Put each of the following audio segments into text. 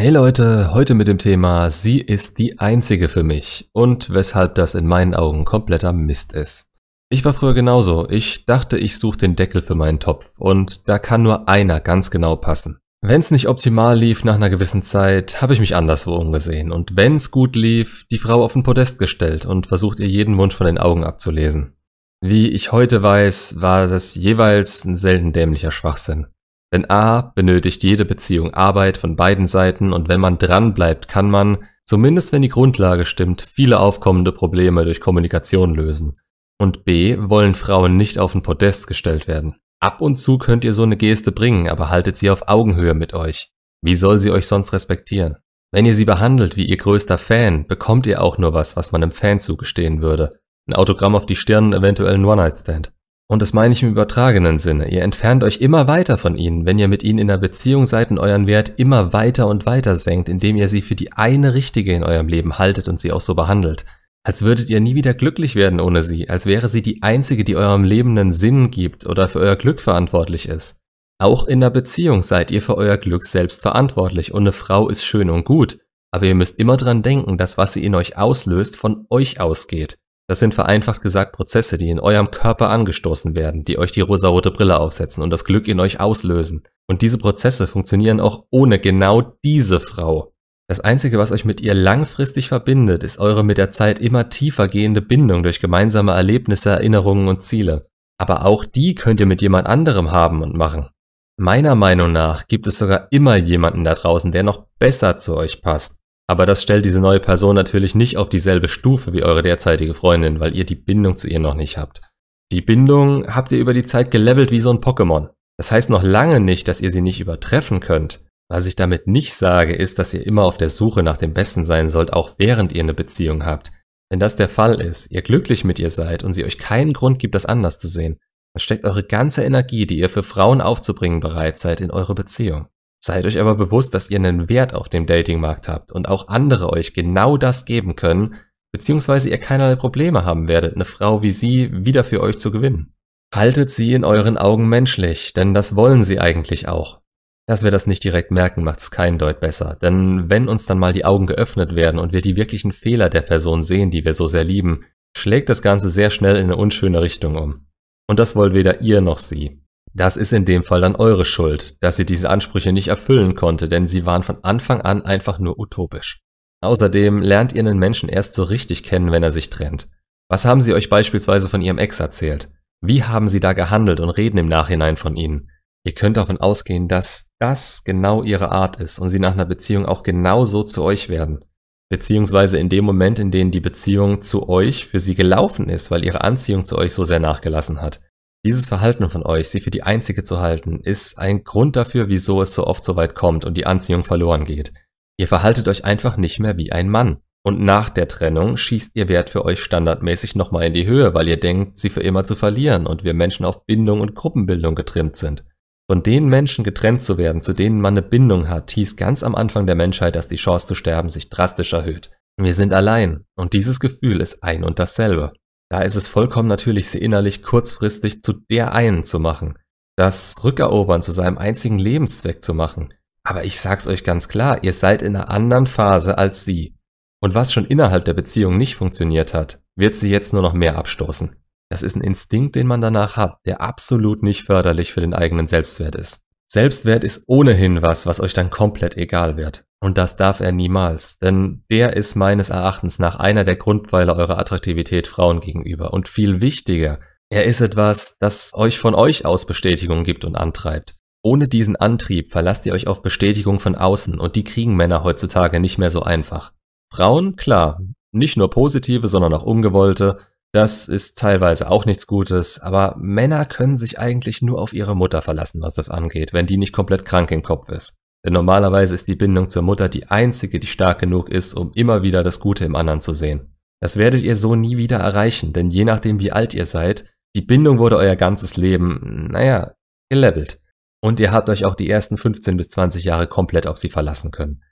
Hey Leute, heute mit dem Thema Sie ist die einzige für mich und weshalb das in meinen Augen kompletter Mist ist. Ich war früher genauso. Ich dachte, ich suche den Deckel für meinen Topf und da kann nur einer ganz genau passen. Wenn's nicht optimal lief nach einer gewissen Zeit, habe ich mich anderswo umgesehen und wenn's gut lief, die Frau auf den Podest gestellt und versucht ihr jeden Wunsch von den Augen abzulesen. Wie ich heute weiß, war das jeweils ein selten dämlicher Schwachsinn. Denn A benötigt jede Beziehung Arbeit von beiden Seiten und wenn man dran bleibt, kann man, zumindest wenn die Grundlage stimmt, viele aufkommende Probleme durch Kommunikation lösen. Und B wollen Frauen nicht auf den Podest gestellt werden. Ab und zu könnt ihr so eine Geste bringen, aber haltet sie auf Augenhöhe mit euch. Wie soll sie euch sonst respektieren? Wenn ihr sie behandelt wie ihr größter Fan, bekommt ihr auch nur was, was man einem Fan zugestehen würde. Ein Autogramm auf die Stirn, eventuell ein One-Night-Stand. Und das meine ich im übertragenen Sinne. Ihr entfernt euch immer weiter von ihnen, wenn ihr mit ihnen in der Beziehung seid und euren Wert immer weiter und weiter senkt, indem ihr sie für die eine Richtige in eurem Leben haltet und sie auch so behandelt. Als würdet ihr nie wieder glücklich werden ohne sie, als wäre sie die einzige, die eurem Leben einen Sinn gibt oder für euer Glück verantwortlich ist. Auch in der Beziehung seid ihr für euer Glück selbst verantwortlich und eine Frau ist schön und gut, aber ihr müsst immer dran denken, dass was sie in euch auslöst, von euch ausgeht. Das sind vereinfacht gesagt Prozesse, die in eurem Körper angestoßen werden, die euch die rosarote Brille aufsetzen und das Glück in euch auslösen. Und diese Prozesse funktionieren auch ohne genau diese Frau. Das Einzige, was euch mit ihr langfristig verbindet, ist eure mit der Zeit immer tiefer gehende Bindung durch gemeinsame Erlebnisse, Erinnerungen und Ziele. Aber auch die könnt ihr mit jemand anderem haben und machen. Meiner Meinung nach gibt es sogar immer jemanden da draußen, der noch besser zu euch passt. Aber das stellt diese neue Person natürlich nicht auf dieselbe Stufe wie eure derzeitige Freundin, weil ihr die Bindung zu ihr noch nicht habt. Die Bindung habt ihr über die Zeit gelevelt wie so ein Pokémon. Das heißt noch lange nicht, dass ihr sie nicht übertreffen könnt. Was ich damit nicht sage, ist, dass ihr immer auf der Suche nach dem Besten sein sollt, auch während ihr eine Beziehung habt. Wenn das der Fall ist, ihr glücklich mit ihr seid und sie euch keinen Grund gibt, das anders zu sehen, dann steckt eure ganze Energie, die ihr für Frauen aufzubringen bereit seid, in eure Beziehung. Seid euch aber bewusst, dass ihr einen Wert auf dem Datingmarkt habt und auch andere euch genau das geben können, beziehungsweise ihr keinerlei Probleme haben werdet, eine Frau wie sie wieder für euch zu gewinnen. Haltet sie in euren Augen menschlich, denn das wollen sie eigentlich auch. Dass wir das nicht direkt merken, macht es keinen Deut besser, denn wenn uns dann mal die Augen geöffnet werden und wir die wirklichen Fehler der Person sehen, die wir so sehr lieben, schlägt das Ganze sehr schnell in eine unschöne Richtung um. Und das wollt weder ihr noch sie. Das ist in dem Fall dann eure Schuld, dass sie diese Ansprüche nicht erfüllen konnte, denn sie waren von Anfang an einfach nur utopisch. Außerdem lernt ihr einen Menschen erst so richtig kennen, wenn er sich trennt. Was haben sie euch beispielsweise von ihrem Ex erzählt? Wie haben sie da gehandelt und reden im Nachhinein von ihnen? Ihr könnt davon ausgehen, dass das genau ihre Art ist und sie nach einer Beziehung auch genau so zu euch werden. Beziehungsweise in dem Moment, in dem die Beziehung zu euch für sie gelaufen ist, weil ihre Anziehung zu euch so sehr nachgelassen hat. Dieses Verhalten von euch, sie für die einzige zu halten, ist ein Grund dafür, wieso es so oft so weit kommt und die Anziehung verloren geht. Ihr verhaltet euch einfach nicht mehr wie ein Mann. Und nach der Trennung schießt ihr Wert für euch standardmäßig nochmal in die Höhe, weil ihr denkt, sie für immer zu verlieren und wir Menschen auf Bindung und Gruppenbildung getrimmt sind. Von den Menschen getrennt zu werden, zu denen man eine Bindung hat, hieß ganz am Anfang der Menschheit, dass die Chance zu sterben sich drastisch erhöht. Wir sind allein und dieses Gefühl ist ein und dasselbe. Da ist es vollkommen natürlich, sie innerlich kurzfristig zu der einen zu machen, das Rückerobern zu seinem einzigen Lebenszweck zu machen. Aber ich sag's euch ganz klar, ihr seid in einer anderen Phase als sie. Und was schon innerhalb der Beziehung nicht funktioniert hat, wird sie jetzt nur noch mehr abstoßen. Das ist ein Instinkt, den man danach hat, der absolut nicht förderlich für den eigenen Selbstwert ist. Selbstwert ist ohnehin was, was euch dann komplett egal wird. Und das darf er niemals, denn der ist meines Erachtens nach einer der Grundpfeiler eurer Attraktivität Frauen gegenüber. Und viel wichtiger, er ist etwas, das euch von euch aus Bestätigung gibt und antreibt. Ohne diesen Antrieb verlasst ihr euch auf Bestätigung von außen und die kriegen Männer heutzutage nicht mehr so einfach. Frauen, klar, nicht nur positive, sondern auch ungewollte. Das ist teilweise auch nichts Gutes, aber Männer können sich eigentlich nur auf ihre Mutter verlassen, was das angeht, wenn die nicht komplett krank im Kopf ist. Denn normalerweise ist die Bindung zur Mutter die einzige, die stark genug ist, um immer wieder das Gute im anderen zu sehen. Das werdet ihr so nie wieder erreichen, denn je nachdem wie alt ihr seid, die Bindung wurde euer ganzes Leben, naja, gelevelt. Und ihr habt euch auch die ersten 15 bis 20 Jahre komplett auf sie verlassen können.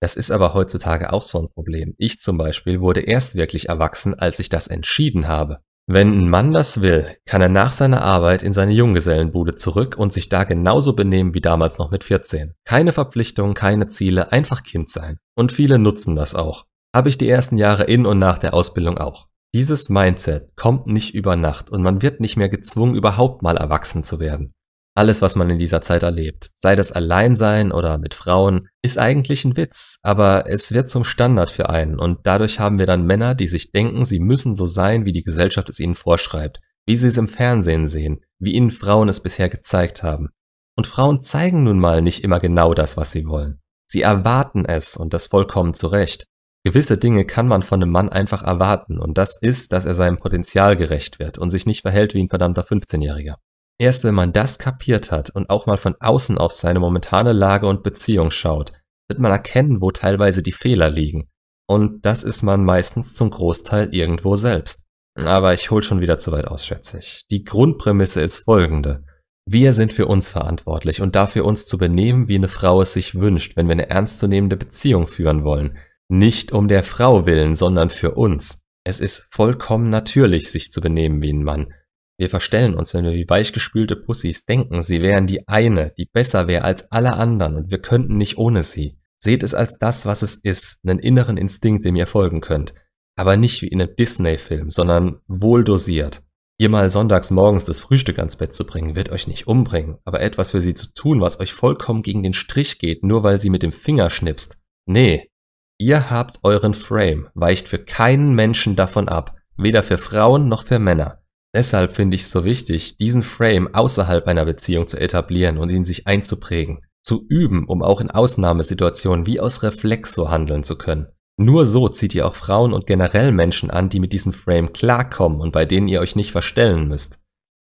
Das ist aber heutzutage auch so ein Problem. Ich zum Beispiel wurde erst wirklich erwachsen, als ich das entschieden habe. Wenn ein Mann das will, kann er nach seiner Arbeit in seine Junggesellenbude zurück und sich da genauso benehmen wie damals noch mit 14. Keine Verpflichtungen, keine Ziele, einfach Kind sein. Und viele nutzen das auch. Habe ich die ersten Jahre in und nach der Ausbildung auch. Dieses Mindset kommt nicht über Nacht und man wird nicht mehr gezwungen, überhaupt mal erwachsen zu werden. Alles, was man in dieser Zeit erlebt, sei das Alleinsein oder mit Frauen, ist eigentlich ein Witz, aber es wird zum Standard für einen und dadurch haben wir dann Männer, die sich denken, sie müssen so sein, wie die Gesellschaft es ihnen vorschreibt, wie sie es im Fernsehen sehen, wie ihnen Frauen es bisher gezeigt haben. Und Frauen zeigen nun mal nicht immer genau das, was sie wollen. Sie erwarten es und das vollkommen zu Recht. Gewisse Dinge kann man von einem Mann einfach erwarten und das ist, dass er seinem Potenzial gerecht wird und sich nicht verhält wie ein verdammter 15-Jähriger. Erst wenn man das kapiert hat und auch mal von außen auf seine momentane Lage und Beziehung schaut, wird man erkennen, wo teilweise die Fehler liegen. Und das ist man meistens zum Großteil irgendwo selbst. Aber ich hol schon wieder zu weit aus, schätze ich. Die Grundprämisse ist folgende. Wir sind für uns verantwortlich und dafür uns zu benehmen, wie eine Frau es sich wünscht, wenn wir eine ernstzunehmende Beziehung führen wollen. Nicht um der Frau willen, sondern für uns. Es ist vollkommen natürlich, sich zu benehmen wie ein Mann. Wir verstellen uns, wenn wir wie weichgespülte Pussys denken, sie wären die eine, die besser wäre als alle anderen und wir könnten nicht ohne sie. Seht es als das, was es ist, einen inneren Instinkt, dem ihr folgen könnt. Aber nicht wie in einem Disney-Film, sondern wohl dosiert. Ihr mal sonntags morgens das Frühstück ans Bett zu bringen, wird euch nicht umbringen, aber etwas für sie zu tun, was euch vollkommen gegen den Strich geht, nur weil sie mit dem Finger schnipst. Nee. Ihr habt euren Frame, weicht für keinen Menschen davon ab, weder für Frauen noch für Männer. Deshalb finde ich es so wichtig, diesen Frame außerhalb einer Beziehung zu etablieren und ihn sich einzuprägen, zu üben, um auch in Ausnahmesituationen wie aus Reflex so handeln zu können. Nur so zieht ihr auch Frauen und generell Menschen an, die mit diesem Frame klarkommen und bei denen ihr euch nicht verstellen müsst.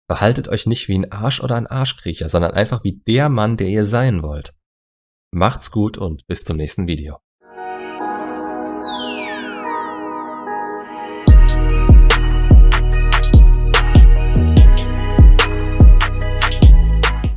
Verhaltet euch nicht wie ein Arsch oder ein Arschkriecher, sondern einfach wie der Mann, der ihr sein wollt. Macht's gut und bis zum nächsten Video.